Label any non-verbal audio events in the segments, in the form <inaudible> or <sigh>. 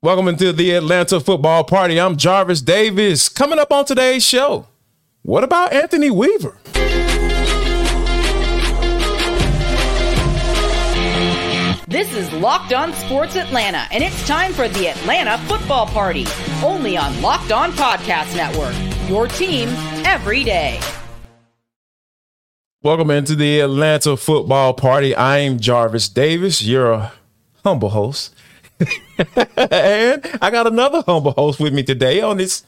Welcome into the Atlanta football party. I'm Jarvis Davis. Coming up on today's show, what about Anthony Weaver? This is Locked On Sports Atlanta, and it's time for the Atlanta Football Party, only on Locked On Podcast Network. Your team every day. Welcome into the Atlanta football party. I am Jarvis Davis, your humble host. <laughs> and I got another humble host with me today on this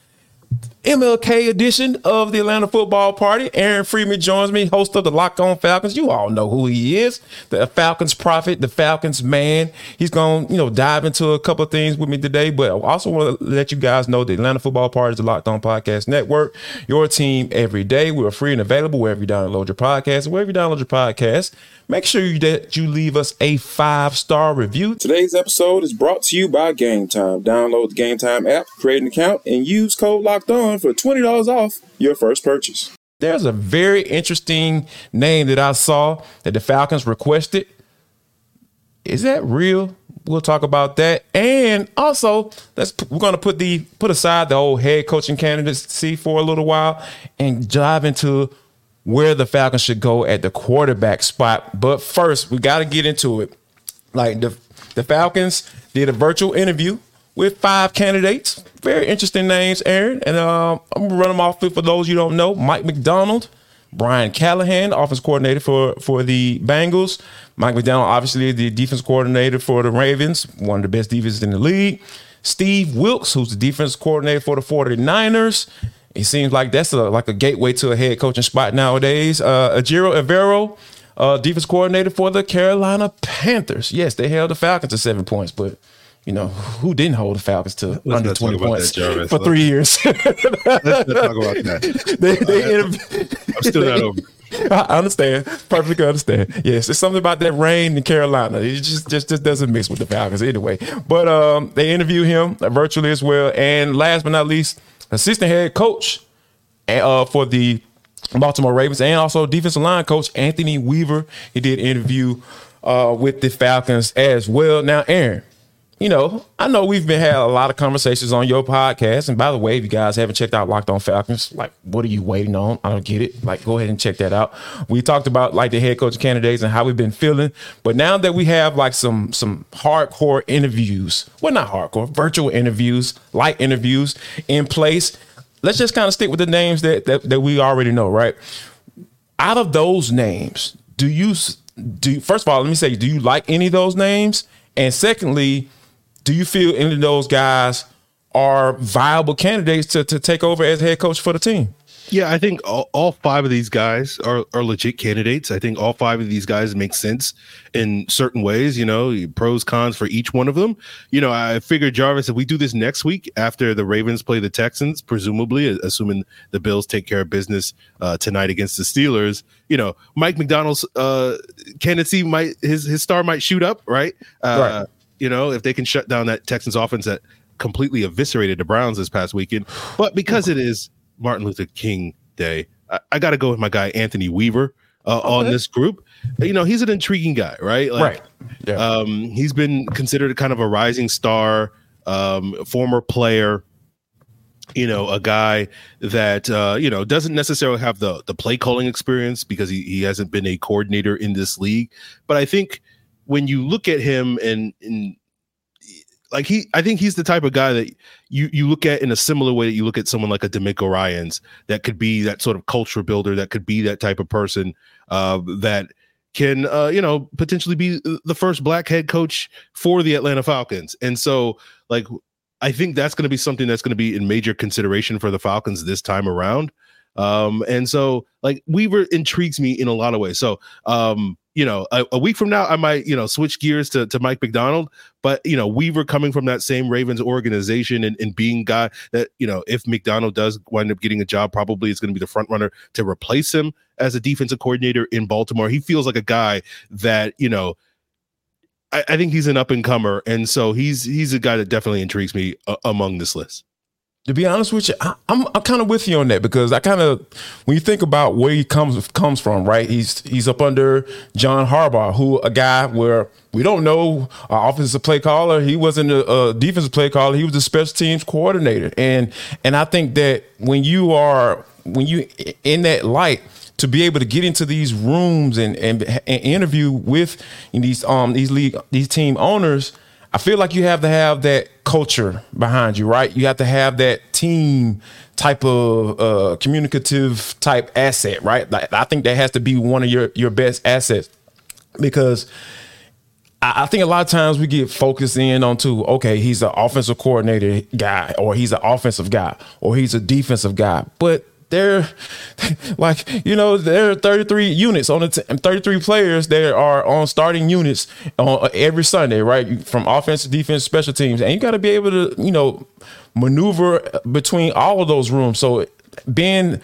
MLK edition of the Atlanta Football Party. Aaron Freeman joins me, host of the Locked On Falcons. You all know who he is, the Falcons prophet, the Falcons man. He's going to, you know, dive into a couple of things with me today, but I also want to let you guys know the Atlanta Football Party is the Locked On Podcast Network, your team every day. We're free and available wherever you download your podcast. Wherever you download your podcast, make sure you, that you leave us a five star review. Today's episode is brought to you by Game Time. Download the Game Time app, create an account, and use code Locked On for $20 off your first purchase. There's a very interesting name that I saw that the Falcons requested. Is that real? We'll talk about that. And also, let's we're gonna put the put aside the old head coaching candidacy for a little while and dive into where the Falcons should go at the quarterback spot. But first, we got to get into it. Like the the Falcons did a virtual interview with five candidates. Very interesting names, Aaron. And uh, I'm gonna run them off for those you don't know. Mike McDonald, Brian Callahan, offense coordinator for for the Bengals. Mike McDonald, obviously the defense coordinator for the Ravens, one of the best defenses in the league. Steve Wilks, who's the defense coordinator for the 49ers. It seems like that's a, like a gateway to a head coaching spot nowadays. Uh, Evero, uh, defense coordinator for the Carolina Panthers. Yes, they held the Falcons to seven points, but you know, who didn't hold the Falcons to Let's under 20 points that, for three years? Let's talk about that. <laughs> they, they I'm still not over. I understand. Perfectly understand. Yes, it's something about that rain in Carolina. It just just just doesn't mix with the Falcons anyway. But um, they interview him virtually as well. And last but not least, assistant head coach uh, for the Baltimore Ravens and also defensive line coach Anthony Weaver. He did interview uh, with the Falcons as well. Now, Aaron, you know, I know we've been had a lot of conversations on your podcast. And by the way, if you guys haven't checked out Locked On Falcons, like, what are you waiting on? I don't get it. Like, go ahead and check that out. We talked about like the head coach candidates and how we've been feeling. But now that we have like some some hardcore interviews, well, not hardcore, virtual interviews, light interviews in place, let's just kind of stick with the names that, that that we already know, right? Out of those names, do you do first of all, let me say, do you like any of those names? And secondly, do you feel any of those guys are viable candidates to, to take over as head coach for the team? Yeah, I think all, all, five of these guys are, are legit candidates. I think all five of these guys make sense in certain ways, you know, pros, cons for each one of them. You know, I figured, Jarvis, if we do this next week after the Ravens play the Texans, presumably, assuming the Bills take care of business uh, tonight against the Steelers, you know, Mike McDonald's uh, candidacy might, his, his star might shoot up, right? Uh, right you know, if they can shut down that Texans offense that completely eviscerated the Browns this past weekend. But because it is Martin Luther King Day, I, I got to go with my guy Anthony Weaver uh, on this group. You know, he's an intriguing guy, right? Like, right. Yeah. Um, he's been considered kind of a rising star, um, former player. You know, a guy that uh, you know doesn't necessarily have the the play calling experience because he, he hasn't been a coordinator in this league. But I think when you look at him and, and like he I think he's the type of guy that you you look at in a similar way that you look at someone like a DeMeco Ryans that could be that sort of culture builder that could be that type of person uh, that can uh, you know potentially be the first black head coach for the Atlanta Falcons. And so like I think that's going to be something that's going to be in major consideration for the Falcons this time around. Um, and so like Weaver intrigues me in a lot of ways. So um, you know, a, a, week from now, I might, you know, switch gears to, to Mike McDonald. But, you know, Weaver coming from that same Ravens organization and, and being guy that, you know, if McDonald does wind up getting a job, probably is going to be the front runner to replace him as a defensive coordinator in Baltimore. He feels like a guy that, you know, I, I think he's an up and comer. And so he's he's a guy that definitely intrigues me uh, among this list. To be honest with you, I, am I'm, I'm kind of with you on that because I kind of when you think about where he comes comes from, right? He's he's up under John Harbaugh, who a guy where we don't know our offensive play caller. He wasn't a, a defensive play caller. He was a special teams coordinator, and and I think that when you are when you in that light to be able to get into these rooms and and, and interview with these um these league these team owners I feel like you have to have that culture behind you, right? You have to have that team type of uh, communicative type asset, right? Like, I think that has to be one of your your best assets because I, I think a lot of times we get focused in onto okay, he's an offensive coordinator guy, or he's an offensive guy, or he's a defensive guy, but they're <laughs> like you know there are 33 units on the t- 33 players that are on starting units on uh, every Sunday, right? From offense, defense, special teams, and you got to be able to you know maneuver uh, between all of those rooms. So being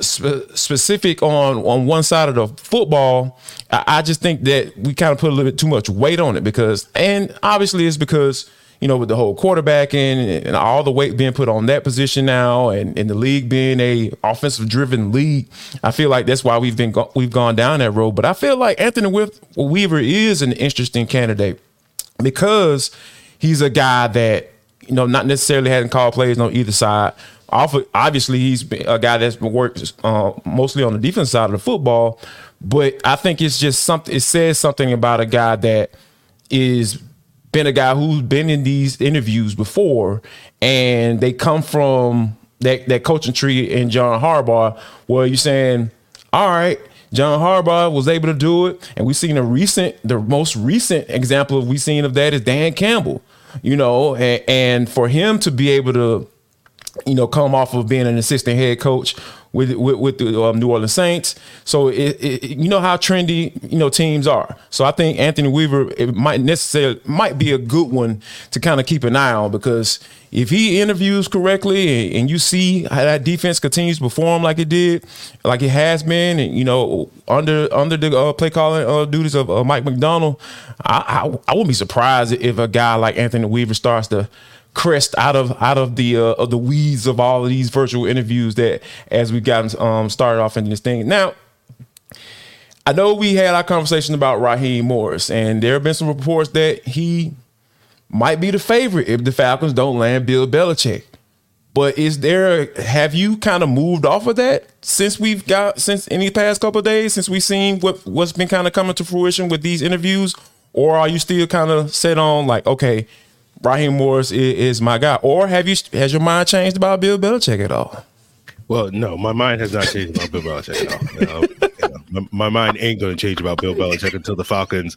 spe- specific on on one side of the football, I, I just think that we kind of put a little bit too much weight on it because, and obviously it's because you know, with the whole quarterbacking and all the weight being put on that position now, and, and the league being a offensive driven league, I feel like that's why we've been go- we've gone down that road. But I feel like Anthony Weaver is an interesting candidate because he's a guy that you know not necessarily hadn't called plays on either side. Obviously, he's a guy that's been worked uh, mostly on the defense side of the football, but I think it's just something. It says something about a guy that is been a guy who's been in these interviews before, and they come from that that coaching tree in John Harbaugh, where you're saying, all right. John Harbaugh was able to do it, and we've seen a recent, the most recent example of we've seen of that is Dan Campbell. You know, and, and for him to be able to, you know, come off of being an assistant head coach with with, with the um, New Orleans Saints. So it, it, you know how trendy you know teams are. So I think Anthony Weaver it might necessarily might be a good one to kind of keep an eye on because if he interviews correctly and, and you see how that defense continues to perform like it did, like it has been, and you know under under the uh, play calling uh, duties of uh, Mike McDonald, I, I I wouldn't be surprised if a guy like Anthony Weaver starts to crest out of out of the uh, of the weeds of all of these virtual interviews that as we got um, started off in this thing. Now, I know we had our conversation about Raheem Morris, and there have been some reports that he might be the favorite if the Falcons don't land Bill Belichick. But is there have you kind of moved off of that since we've got since any past couple days since we've seen what what's been kind of coming to fruition with these interviews, or are you still kind of set on like okay, Raheem Morris is, is, my guy, or have you has your mind changed about Bill Belichick at all? Well, no, my mind has not changed about Bill Belichick at all. You know, my, my, mind ain't going to change about Bill Belichick until the Falcons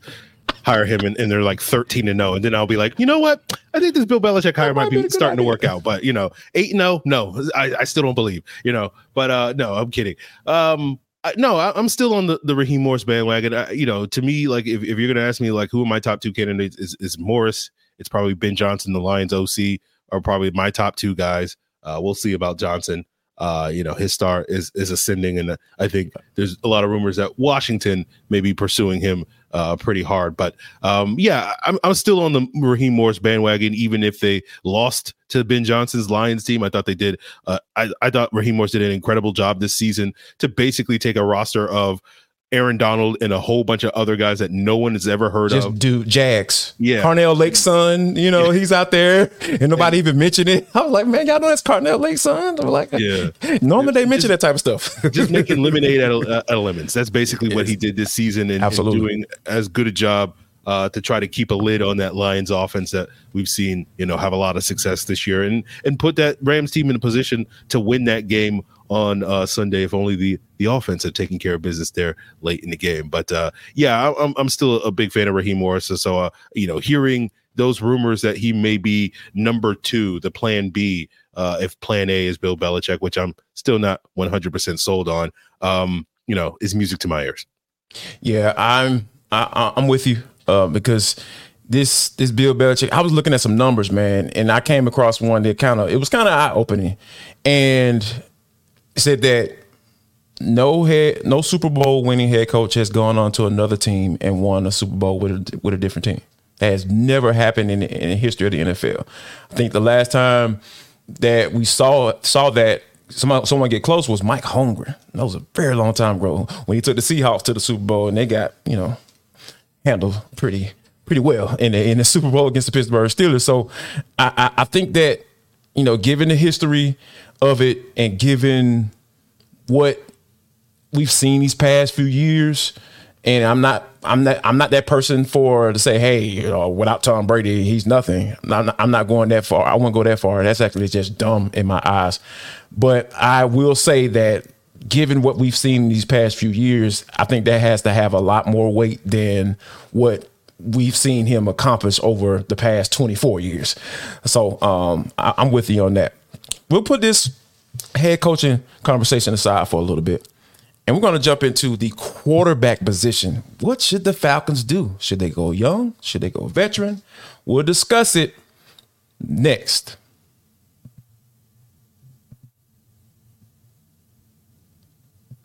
hire him and, and they're like 13 and 0 and then I'll be like, "You know what? I think this Bill Belichick hire might be starting idea. to work out." But, you know, 8 and 0, no. I, I still don't believe, you know. But uh no, I'm kidding. Um no, I, am still on the, the Raheem Morris bandwagon. I, you know, to me, like if, if you're gonna ask me like who are my top two candidates is, is Morris it's probably Ben Johnson, the Lions OC, are probably my top two guys. Uh, we'll see about Johnson. Uh, you know, his star is is ascending, and I think there's a lot of rumors that Washington may be pursuing him uh, pretty hard. But um, yeah, I'm, I'm still on the Raheem Morris bandwagon, even if they lost to Ben Johnson's Lions team. I thought they did. Uh, I, I thought Raheem Morris did an incredible job this season to basically take a roster of Aaron Donald and a whole bunch of other guys that no one has ever heard Just of. Dude, Jags. Yeah. Carnell Lake's son, you know, yeah. he's out there <laughs> and nobody even mentioned it. I was like, man, y'all know that's Carnell Lake's son? I'm like, yeah. Normally they mention just, that type of stuff. <laughs> just making <laughs> lemonade out of, out of lemons. That's basically what he did this season and, Absolutely. and doing as good a job uh, to try to keep a lid on that Lions offense that we've seen, you know, have a lot of success this year and and put that Rams team in a position to win that game on uh, Sunday if only the the offense had taken care of business there late in the game. But uh, yeah, I'm I'm still a big fan of Raheem Morris. So uh, you know, hearing those rumors that he may be number two, the Plan B, uh, if Plan A is Bill Belichick, which I'm still not 100 percent sold on, um, you know, is music to my ears. Yeah, I'm I, I'm with you uh, because this this Bill Belichick. I was looking at some numbers, man, and I came across one that kind of it was kind of eye opening, and said that no head, no Super Bowl winning head coach has gone on to another team and won a Super Bowl with a, with a different team. That has never happened in, in the history of the NFL. I think the last time that we saw saw that someone someone get close was Mike Holmgren. That was a very long time ago when he took the Seahawks to the Super Bowl and they got you know handled pretty pretty well in the in the Super Bowl against the Pittsburgh Steelers. So I, I, I think that you know, given the history of it and given what we've seen these past few years, and I'm not I'm not I'm not that person for to say, hey, you know, without Tom Brady, he's nothing. I'm not, I'm not going that far. I won't go that far. That's actually just dumb in my eyes. But I will say that given what we've seen in these past few years, I think that has to have a lot more weight than what we've seen him accomplish over the past 24 years. So um, I, I'm with you on that. We'll put this head coaching conversation aside for a little bit. And we're going to jump into the quarterback position. What should the Falcons do? Should they go young? Should they go veteran? We'll discuss it next.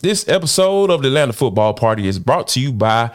This episode of the Atlanta Football Party is brought to you by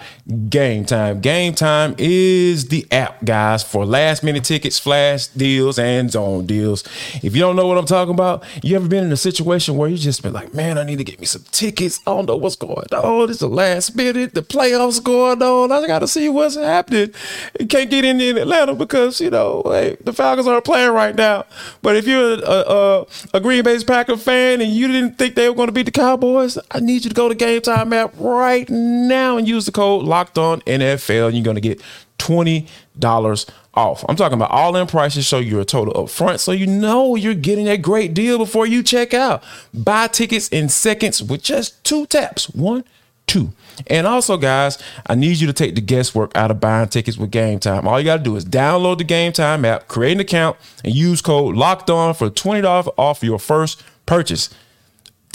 Game Time. Game Time is the app, guys, for last minute tickets, flash deals, and zone deals. If you don't know what I'm talking about, you ever been in a situation where you just been like, man, I need to get me some tickets. I don't know what's going on. It's the last minute, the playoffs going on. I got to see what's happening. You can't get in in Atlanta because, you know, hey, the Falcons aren't playing right now. But if you're a, a, a Green Bay Packer fan and you didn't think they were going to beat the Cowboys, I need you to go to Game Time app right now and use the code Locked On NFL. And you're to get twenty dollars off. I'm talking about all in prices, show you're a total upfront, so you know you're getting a great deal before you check out. Buy tickets in seconds with just two taps. One, two. And also, guys, I need you to take the guesswork out of buying tickets with Game Time. All you got to do is download the Game Time app, create an account, and use code Locked On for twenty dollars off your first purchase.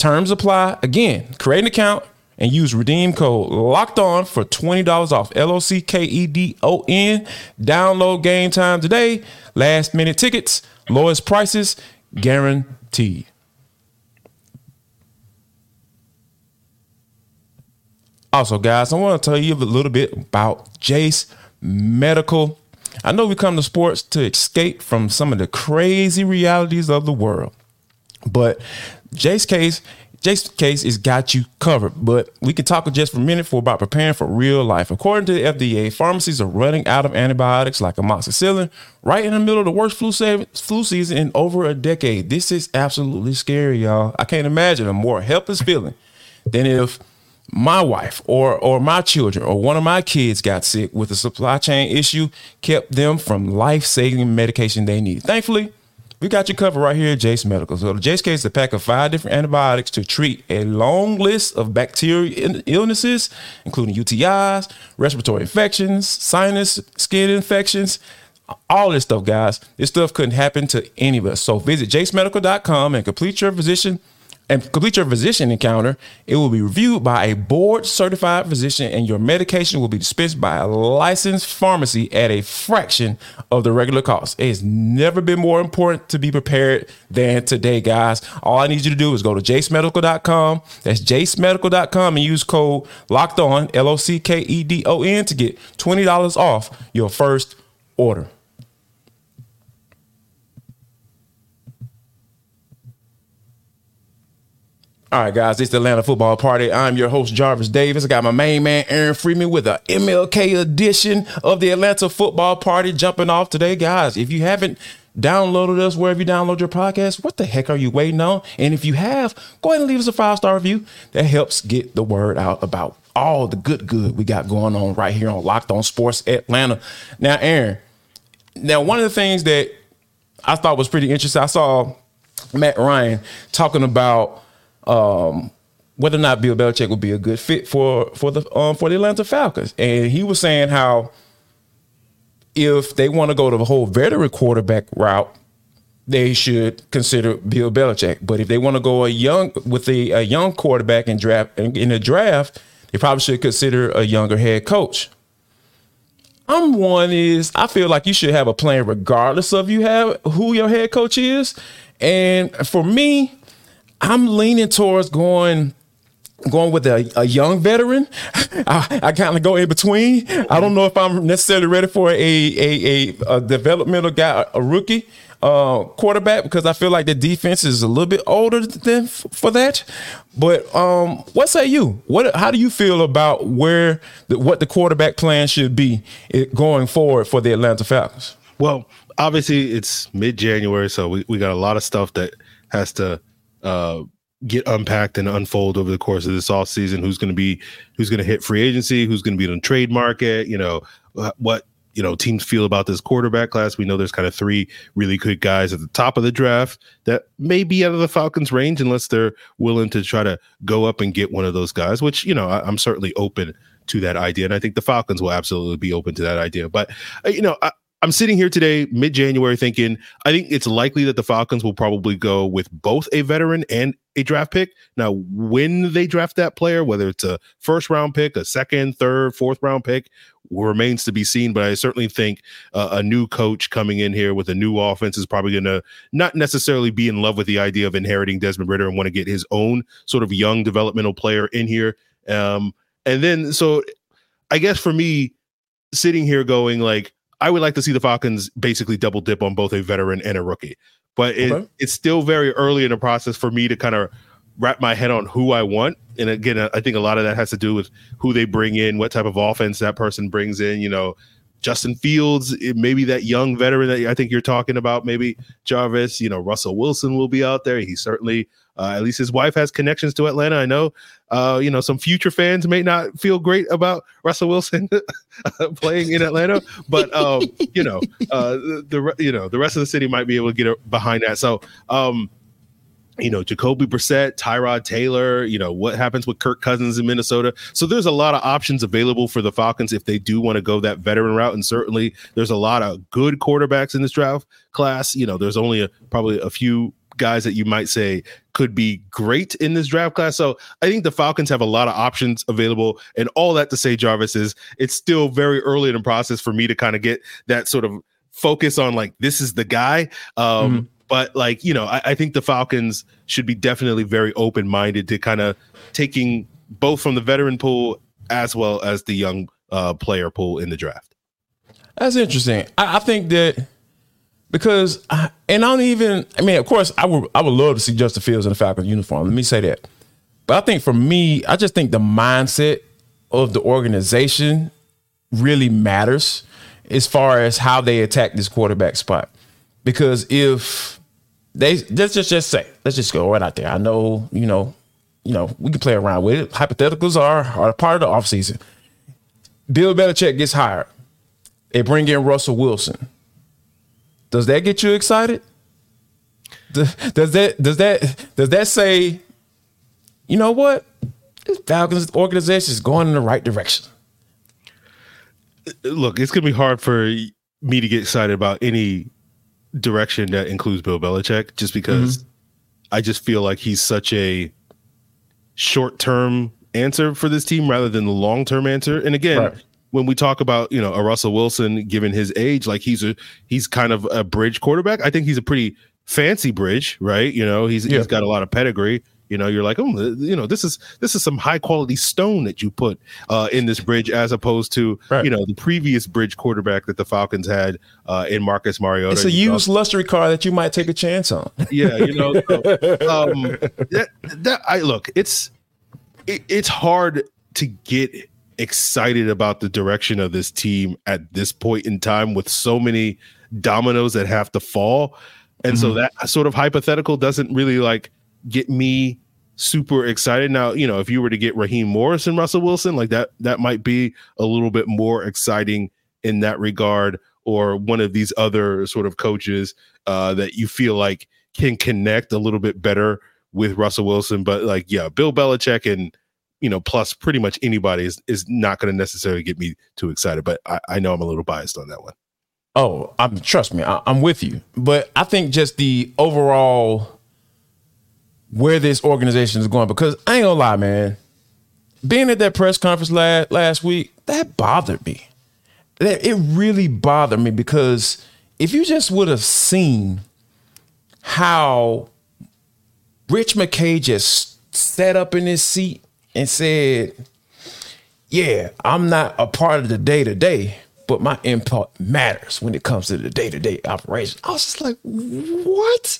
Terms apply. Again, create an account and use redeem code locked on for $20 off. L O C K E D O N. Download game time today. Last minute tickets, lowest prices guaranteed. Also, guys, I want to tell you a little bit about Jase Medical. I know we come to sports to escape from some of the crazy realities of the world, but Jase case, Jase case is got you covered. But we can talk just for a minute for about preparing for real life. According to the FDA, pharmacies are running out of antibiotics like amoxicillin right in the middle of the worst flu, flu season in over a decade. This is absolutely scary, y'all. I can't imagine a more helpless feeling than if my wife or or my children or one of my kids got sick with a supply chain issue kept them from life-saving medication they need. Thankfully, we got you covered right here at Jase Medical. So the Jase case is a pack of five different antibiotics to treat a long list of bacterial illnesses, including UTIs, respiratory infections, sinus, skin infections, all this stuff, guys. This stuff couldn't happen to any of us. So visit jasemedical.com and complete your physician and complete your physician encounter, it will be reviewed by a board certified physician and your medication will be dispensed by a licensed pharmacy at a fraction of the regular cost. It has never been more important to be prepared than today, guys. All I need you to do is go to jasemedical.com. That's jasemedical.com and use code locked on, L O C K E D O N, to get $20 off your first order. All right, guys, it's the Atlanta Football Party. I'm your host, Jarvis Davis. I got my main man, Aaron Freeman, with a MLK edition of the Atlanta Football Party jumping off today. Guys, if you haven't downloaded us wherever you download your podcast, what the heck are you waiting on? And if you have, go ahead and leave us a five star review. That helps get the word out about all the good, good we got going on right here on Locked On Sports Atlanta. Now, Aaron, now, one of the things that I thought was pretty interesting, I saw Matt Ryan talking about um, whether or not Bill Belichick would be a good fit for for the um, for the Atlanta Falcons, and he was saying how if they want to go to the whole veteran quarterback route, they should consider Bill Belichick. But if they want to go a young with a, a young quarterback in draft in, the draft, they probably should consider a younger head coach. I'm one is I feel like you should have a plan regardless of you have who your head coach is. And for me, I'm leaning towards going going with a, a young veteran. I, I kind of go in between. I don't know if I'm necessarily ready for a a, a, a developmental guy, a rookie. uh, quarterback because I feel like the defense is a little bit older than f- for that. But um, what say you? What how do you feel about where the, what the quarterback plan should be going forward for the Atlanta Falcons? Well, obviously it's mid January, so we, we got a lot of stuff that has to uh, get unpacked and unfold over the course of this off season. Who's going to be who's going to hit free agency? Who's going to be on the trade market? You know what you know teams feel about this quarterback class. We know there's kind of three really good guys at the top of the draft that may be out of the Falcons' range unless they're willing to try to go up and get one of those guys. Which you know I, I'm certainly open to that idea, and I think the Falcons will absolutely be open to that idea. But uh, you know I, I'm sitting here today, mid January, thinking I think it's likely that the Falcons will probably go with both a veteran and a draft pick. Now, when they draft that player, whether it's a first round pick, a second, third, fourth round pick, remains to be seen. But I certainly think uh, a new coach coming in here with a new offense is probably going to not necessarily be in love with the idea of inheriting Desmond Ridder and want to get his own sort of young developmental player in here. Um, and then, so I guess for me, sitting here going like, I would like to see the Falcons basically double dip on both a veteran and a rookie. But it, okay. it's still very early in the process for me to kind of wrap my head on who I want. And again, I think a lot of that has to do with who they bring in, what type of offense that person brings in. You know, Justin Fields, maybe that young veteran that I think you're talking about, maybe Jarvis. You know, Russell Wilson will be out there. He certainly uh, at least his wife has connections to Atlanta. I know, uh, you know, some future fans may not feel great about Russell Wilson <laughs> playing in Atlanta, but um, you know, uh, the, you know the rest of the city might be able to get behind that. So, um, you know, Jacoby Brissett, Tyrod Taylor, you know, what happens with Kirk Cousins in Minnesota. So there's a lot of options available for the Falcons if they do want to go that veteran route. And certainly there's a lot of good quarterbacks in this draft class. You know, there's only a, probably a few guys that you might say could be great in this draft class. So I think the Falcons have a lot of options available. And all that to say, Jarvis, is it's still very early in the process for me to kind of get that sort of focus on like, this is the guy. Um, mm-hmm. But like, you know, I, I think the Falcons should be definitely very open minded to kind of taking both from the veteran pool as well as the young uh, player pool in the draft. That's interesting. I, I think that because I, and I don't even I mean of course I would I would love to see Justin Fields in the Falcons uniform. Let me say that. But I think for me, I just think the mindset of the organization really matters as far as how they attack this quarterback spot. Because if they let's just just say, let's just go right out there. I know, you know, you know, we can play around with it. Hypotheticals are are a part of the offseason. Bill Belichick gets hired. They bring in Russell Wilson. Does that get you excited? Does, that does that does that say, you know what? This Falcons organization is going in the right direction. Look, it's gonna be hard for me to get excited about any direction that includes Bill Belichick, just because mm-hmm. I just feel like he's such a short term answer for this team rather than the long term answer. And again, right when we talk about you know a Russell Wilson, given his age, like he's a he's kind of a bridge quarterback. I think he's a pretty fancy bridge, right? You know, he's yeah. he's got a lot of pedigree. You know, you're like, oh, you know, this is this is some high quality stone that you put uh, in this bridge, as opposed to right. you know the previous bridge quarterback that the Falcons had uh, in Marcus Mariota. It's a used know. luxury car that you might take a chance on. Yeah, you know, so, <laughs> um, that that I look, it's it, it's hard to get excited about the direction of this team at this point in time with so many dominoes that have to fall. And mm-hmm. so that sort of hypothetical doesn't really like get me super excited. Now, you know, if you were to get Raheem Morris and Russell Wilson, like that, that might be a little bit more exciting in that regard, or one of these other sort of coaches uh, that you feel like can connect a little bit better with Russell Wilson. But like, yeah, Bill Belichick and you know, plus pretty much anybody is is not going to necessarily get me too excited. But I, I know I'm a little biased on that one. Oh, I'm trust me, I, I'm with you. But I think just the overall where this organization is going, because I ain't gonna lie, man. Being at that press conference last last week, that bothered me. That it really bothered me because if you just would have seen how Rich McKay just sat up in his seat and said, Yeah, I'm not a part of the day to day, but my input matters when it comes to the day to day operation. I was just like, what?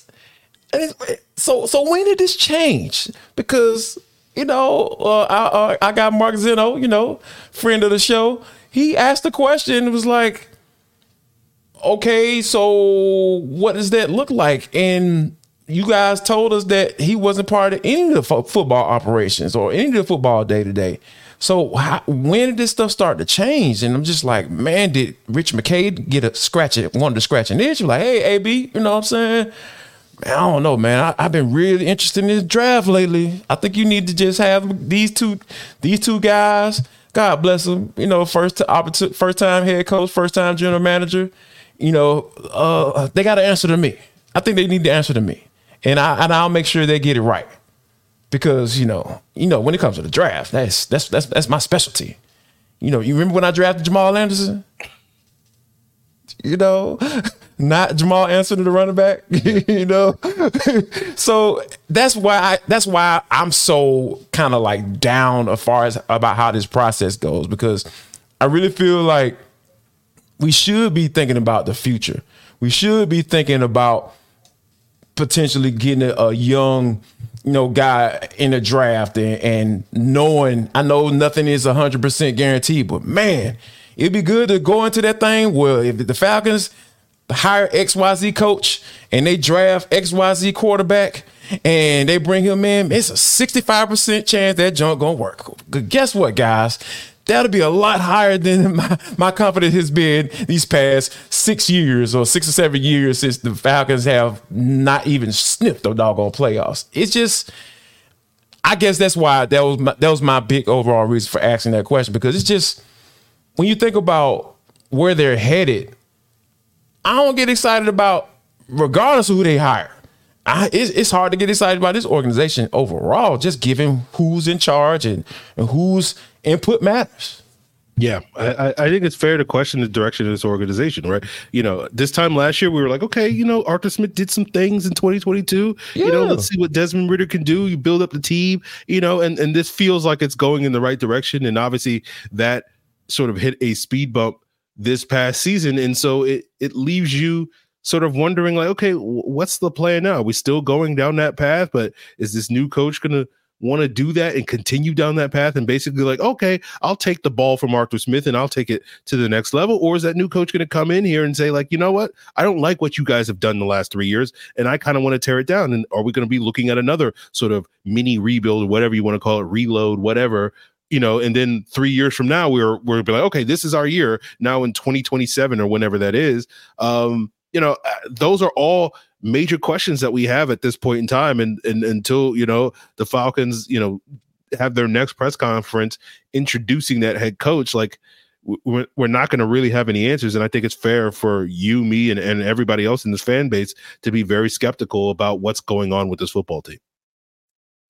So, so when did this change? Because you know, uh, I uh, I got Mark Zeno, you know, friend of the show. He asked the question. It was like, okay, so what does that look like? And you guys told us that he wasn't part of any of the fo- football operations or any of the football day to day. So how, when did this stuff start to change? And I'm just like, man, did Rich McKay get a scratch it, wanted to scratch an itch? Like, hey, AB, you know what I'm saying? I don't know, man. I, have been really interested in this draft lately. I think you need to just have these two, these two guys. God bless them. You know, first opportunity, first time head coach, first time general manager. You know, uh, they got to answer to me. I think they need to answer to me, and I and I'll make sure they get it right because you know, you know, when it comes to the draft, that's that's that's that's my specialty. You know, you remember when I drafted Jamal Anderson? You know, <laughs> not Jamal Anderson, the running back. <laughs> you know, <laughs> so that's why I that's why I'm so kind of like down as far as about how this process goes because I really feel like we should be thinking about the future. We should be thinking about potentially getting a, young you know, guy in the draft and, and knowing I know nothing is hundred percent guaranteed, but man, it'd be good to go into that thing where if the Falcons hire XYZ coach and they draft XYZ quarterback and they bring him in, it's a 65% chance that junk gonna work. Guess what, guys? That'll be a lot higher than <laughs> my, my confidence has been these past six years or six or seven years since the Falcons have not even sniffed a doggone playoffs. It's just, I guess that's why that was my, that was my big overall reason for asking that question because it's just when you think about where they're headed, I don't get excited about regardless of who they hire. I, it's, it's hard to get excited about this organization overall, just given who's in charge and, and whose input matters. Yeah, I, I think it's fair to question the direction of this organization, right? You know, this time last year we were like, okay, you know, Arthur Smith did some things in 2022. Yeah. You know, let's see what Desmond Ridder can do. You build up the team, you know, and and this feels like it's going in the right direction. And obviously that sort of hit a speed bump this past season, and so it it leaves you sort of wondering like, okay, what's the plan now? Are we still going down that path? But is this new coach going to want to do that and continue down that path and basically like, okay, I'll take the ball from Arthur Smith and I'll take it to the next level? Or is that new coach going to come in here and say, like, you know what? I don't like what you guys have done the last three years and I kind of want to tear it down. And are we going to be looking at another sort of mini rebuild or whatever you want to call it, reload, whatever? You know, and then three years from now, we're we're be like, okay, this is our year now in 2027 or whenever that is. Um, you know, uh, those are all major questions that we have at this point in time. And, and until, you know, the Falcons, you know, have their next press conference introducing that head coach, like, we're, we're not going to really have any answers. And I think it's fair for you, me, and, and everybody else in this fan base to be very skeptical about what's going on with this football team.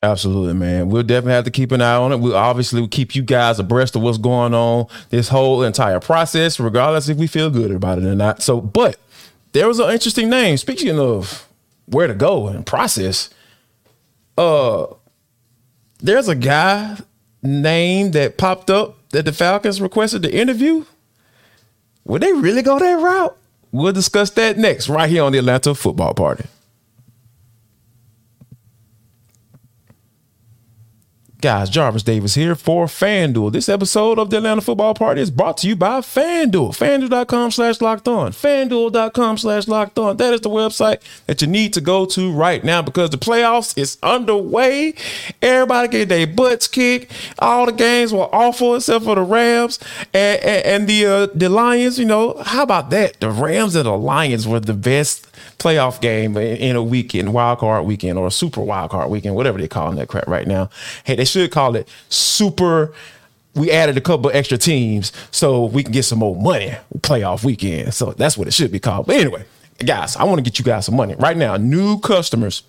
Absolutely, man. We'll definitely have to keep an eye on it. We'll obviously keep you guys abreast of what's going on this whole entire process, regardless if we feel good about it or not. So, but there was an interesting name. Speaking of where to go and process, uh, there's a guy name that popped up that the Falcons requested to interview. Would they really go that route? We'll discuss that next, right here on the Atlanta Football Party. Guys, Jarvis Davis here for FanDuel. This episode of the Atlanta Football Party is brought to you by FanDuel. FanDuel.com slash locked on. FanDuel.com slash locked on. That is the website that you need to go to right now because the playoffs is underway. Everybody get their butts kicked. All the games were awful except for the Rams and, and, and the uh, the Lions. You know, how about that? The Rams and the Lions were the best playoff game in a weekend, wild card weekend, or a super wild card weekend, whatever they're calling that crap right now. Hey, they should call it super. We added a couple extra teams so we can get some more money playoff weekend. So that's what it should be called. But anyway, guys, I want to get you guys some money right now. New customers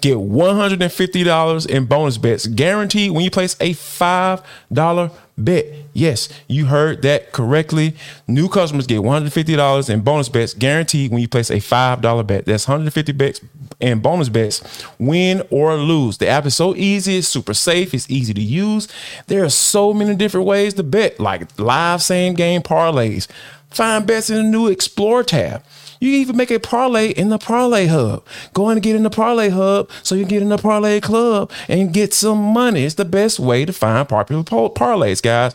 Get $150 in bonus bets guaranteed when you place a $5 bet. Yes, you heard that correctly. New customers get $150 in bonus bets guaranteed when you place a $5 bet. That's 150 bets and bonus bets, win or lose. The app is so easy, it's super safe, it's easy to use. There are so many different ways to bet, like live same game parlays. Find bets in the new Explore tab. You can even make a parlay in the Parlay Hub. Go and get in the Parlay Hub so you get in the Parlay Club and get some money. It's the best way to find popular parlays, guys.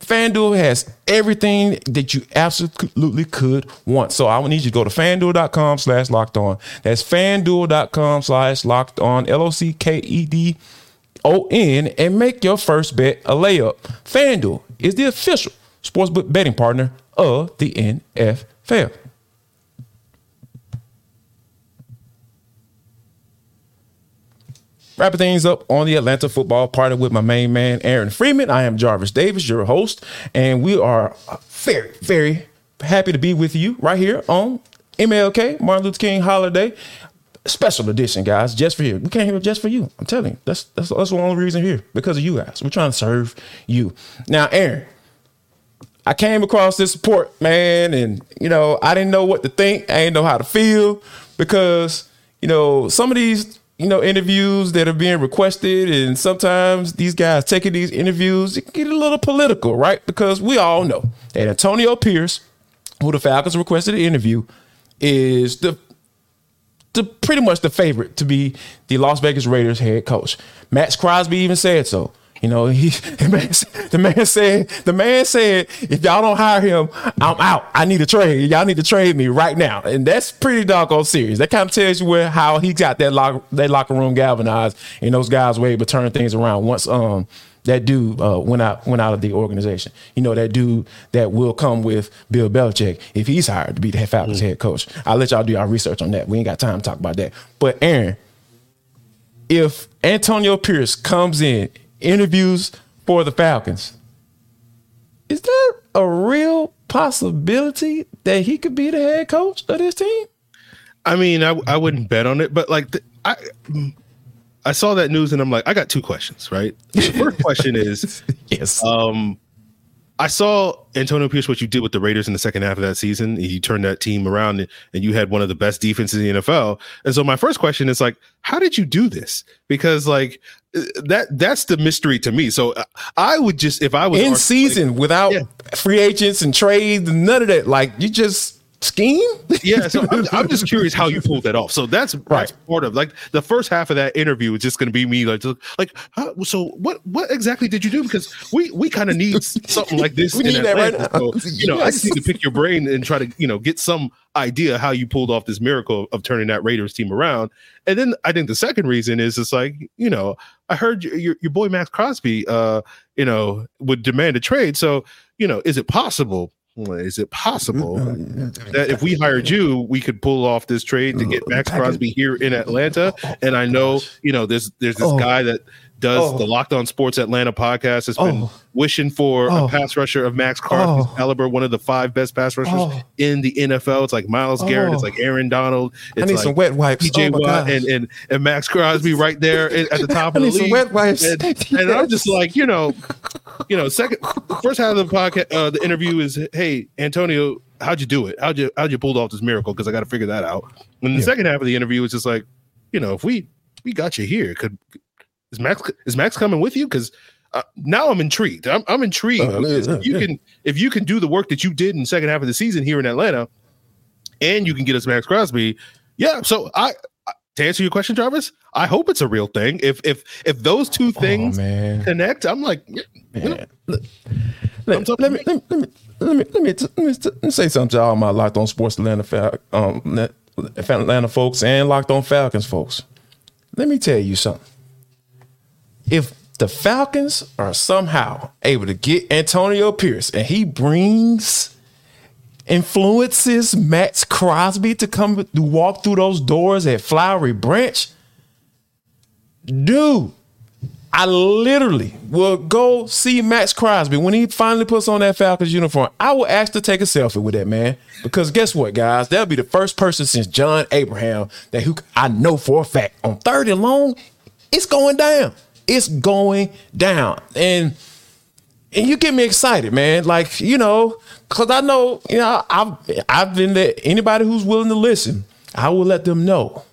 FanDuel has everything that you absolutely could want. So I would need you to go to fanduel.com slash locked on. That's fanduel.com slash locked on, L O C K E D O N, and make your first bet a layup. FanDuel is the official sportsbook betting partner of the NFL. Wrapping things up on the Atlanta football party with my main man, Aaron Freeman. I am Jarvis Davis, your host, and we are very, very happy to be with you right here on MLK, Martin Luther King Holiday. Special edition, guys, just for you. We came here just for you. I'm telling you, that's that's that's the only reason here because of you guys. We're trying to serve you. Now, Aaron, I came across this report, man, and you know, I didn't know what to think. I didn't know how to feel because you know some of these you know, interviews that are being requested, and sometimes these guys taking these interviews it can get a little political, right? Because we all know that Antonio Pierce, who the Falcons requested an interview, is the the pretty much the favorite to be the Las Vegas Raiders head coach. Maxx Crosby even said so. You know, he <laughs> the man, the man said the man said if y'all don't hire him, I'm out. I need a trade. Y'all need to trade me right now, and that's pretty doggone serious. That kind of tells you where how he got that lock that locker room galvanized, and those guys were able to turn things around once um that dude uh, went out went out of the organization. You know that dude that will come with Bill Belichick if he's hired to be the Falcons mm. head coach. I'll let y'all do our research on that. We ain't got time to talk about that. But Aaron, if Antonio Pierce comes in interviews for the Falcons. Is there a real possibility that he could be the head coach of this team? I mean, I, I wouldn't bet on it, but like the, I I saw that news and I'm like, I got two questions, right? The first question is <laughs> yes. Um I saw Antonio Pierce what you did with the Raiders in the second half of that season. You turned that team around and you had one of the best defenses in the NFL. And so my first question is like, how did you do this? Because like that that's the mystery to me. So uh, I would just if I was in season without yeah. free agents and trades, none of that. Like you just scheme? yeah, so <laughs> I'm, I'm, just curious how you pulled that off. So that's right. that's part of like the first half of that interview is just going to be me like like huh, so what what exactly did you do? Because we we kind of need <laughs> something like this. we need Atlanta. that right now. So, you know, yes. I just need to pick your brain and try to you know get some idea how you pulled off this miracle of turning that Raiders team around. And then I think the second reason is it's like you know I heard your your boy Maxx Crosby uh you know would demand a trade. So you know is it possible? Is it possible that if we hired you, we could pull off this trade to get Max Crosby here in Atlanta? And I know, you know, there's there's this oh. guy that does oh. the Locked On Sports Atlanta podcast has been oh. wishing for oh. a pass rusher of Maxx Crosby's oh. caliber, one of the five best pass rushers oh. in the NFL. It's like Myles Garrett, it's oh. like Aaron Donald, it's I need like some wet wipes. TJ Watt and, and and Maxx Crosby right there at the <laughs> top of the league. wet wipes. And, <laughs> and I'm just like, you know, you know, second first half of the podcast, uh, the interview is, hey, Antonio, how'd you do it? How'd you how'd you pull off this miracle? Because I got to figure that out. And the yeah. second half of the interview is just like, you know, if we we got you here, could is Maxx is Maxx coming with you? Because uh, now I'm intrigued. I'm, I'm intrigued. Uh, if you yeah. can if you can do the work that you did in the second half of the season here in Atlanta, and you can get us Maxx Crosby, yeah. So I to answer your question, Jarvis, I hope it's a real thing. If if if those two things oh, connect, I'm like, you know, let, let, let, me, let, me, let me let me let me, let me, let me say something to all my locked on sports Atlanta Fal- um Atlanta folks and locked on Falcons folks. Let me tell you something if the Falcons are somehow able to get Antonio Pierce and he brings influences Maxx Crosby to come to walk through those doors at Flowery Branch, dude, I literally will go see Maxx Crosby when he finally puts on that Falcons uniform. I will ask to take a selfie with that man because guess what, guys? That'll be the first person since John Abraham that who I know for a fact on third and long, it's going down. It's going down, and and you get me excited, man. Like you know, because I know you know I've I've been there. Anybody who's willing to listen, I will let them know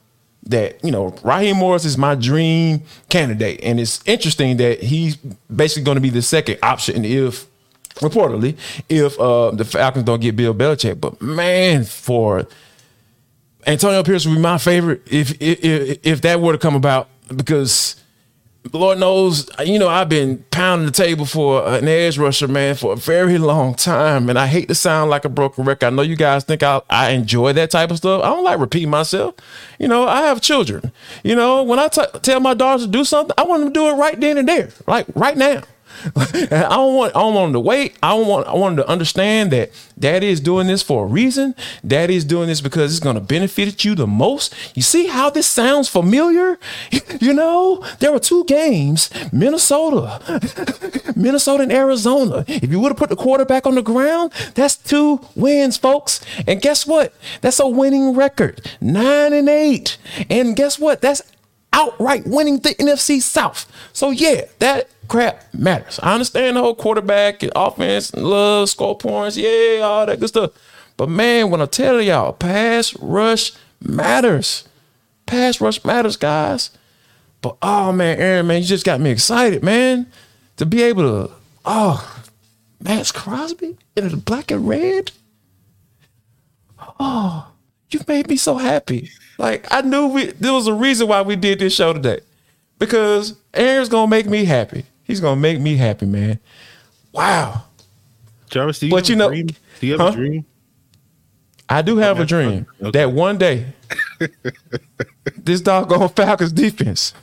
that you know Raheem Morris is my dream candidate, and it's interesting that he's basically going to be the second option if reportedly if uh, the Falcons don't get Bill Belichick. But man, for Antonio Pierce would be my favorite if if if that were to come about because Lord knows, you know, I've been pounding the table for an edge rusher, man, for a very long time. And I hate to sound like a broken record. I know you guys think I, I enjoy that type of stuff. I don't like repeating myself. You know, I have children. You know, when I t- tell my daughters to do something, I want them to do it right then and there, like right now. <laughs> I don't want I don't want them to wait. I don't want I want them to understand that daddy is doing this for a reason. Daddy is doing this because it's gonna benefit you the most. You see how this sounds familiar? <laughs> You know, there were two games, Minnesota, <laughs> Minnesota and Arizona. If you would have put the quarterback on the ground, that's two wins, folks. And guess what? That's a winning record. Nine and eight. And guess what? That's outright winning the NFC South. So yeah, that crap matters. I understand the whole quarterback and offense, and love, score points, yeah, all that good stuff. But man, when I tell y'all, pass rush matters. Pass rush matters, guys. But oh man, Aaron, man, you just got me excited, man. To be able to, oh, Maxx Crosby in the black and red. Oh, you made me so happy. Like I knew we there was a reason why we did this show today. Because Aaron's gonna make me happy. He's gonna make me happy, man. Wow. Jarvis, do you But you a know- dream? Do you have Huh? a dream? I do have a dream Okay. that one day <laughs> this doggone Falcons defense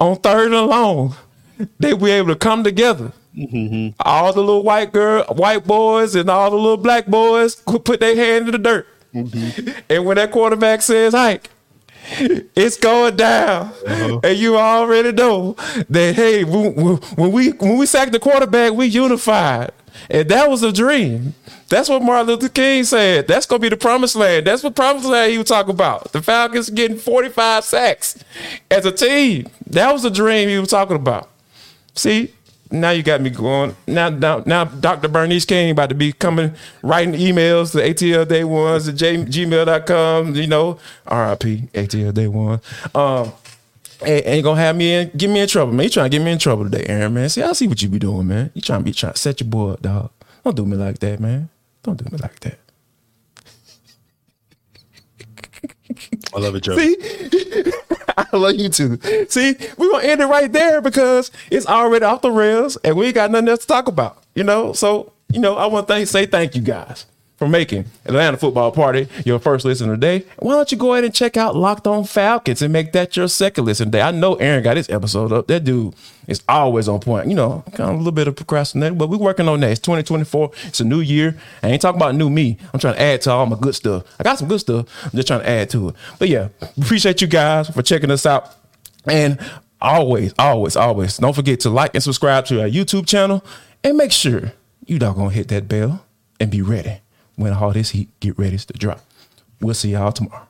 on third and long, they be able to come together. Mm-hmm. All the little white girl, white boys, and all the little black boys could put their hand in the dirt. Mm-hmm. And when that quarterback says hike, <laughs> it's going down, uh-huh. and you already know that. Hey, when when we when we sacked the quarterback, we unified, and that was a dream. That's what Martin Luther King said. That's gonna be the promised land. That's what promised land he was talking about. The Falcons getting forty five sacks as a team. That was a dream he was talking about. See, now you got me going. Now, now, now Dr. Bernice King about to be coming, writing emails to ATL Day Ones at J- gmail.com, you know, RIP, ATL Day One. Um, and, and you gonna have me in, get me in trouble, man. You trying to get me in trouble today, Aaron, man. See, I see what you be doing, man. You trying to be trying to set your boy up, dog. Don't do me like that, man. Don't do me like that. I love it, Joe. See, <laughs> <laughs> I love you too. See, we're gonna end it right there because it's already off the rails and we ain't got nothing else to talk about. You know, so you know, I want to say thank you guys for making Atlanta Football Party your first listen today. Why don't you go ahead and check out Locked On Falcons and make that your second listen today? I know Aaron got his episode up. That dude is always on point. You know, kind of a little bit of procrastinating, but we're working on that. It's 2024. It's a new year. I ain't talking about new me. I'm trying to add to all my good stuff. I got some good stuff. I'm just trying to add to it. But yeah, appreciate you guys for checking us out. And always, always, always, don't forget to like and subscribe to our YouTube channel and make sure you doggone hit that bell and be ready when all this heat get ready to drop. We'll see y'all tomorrow.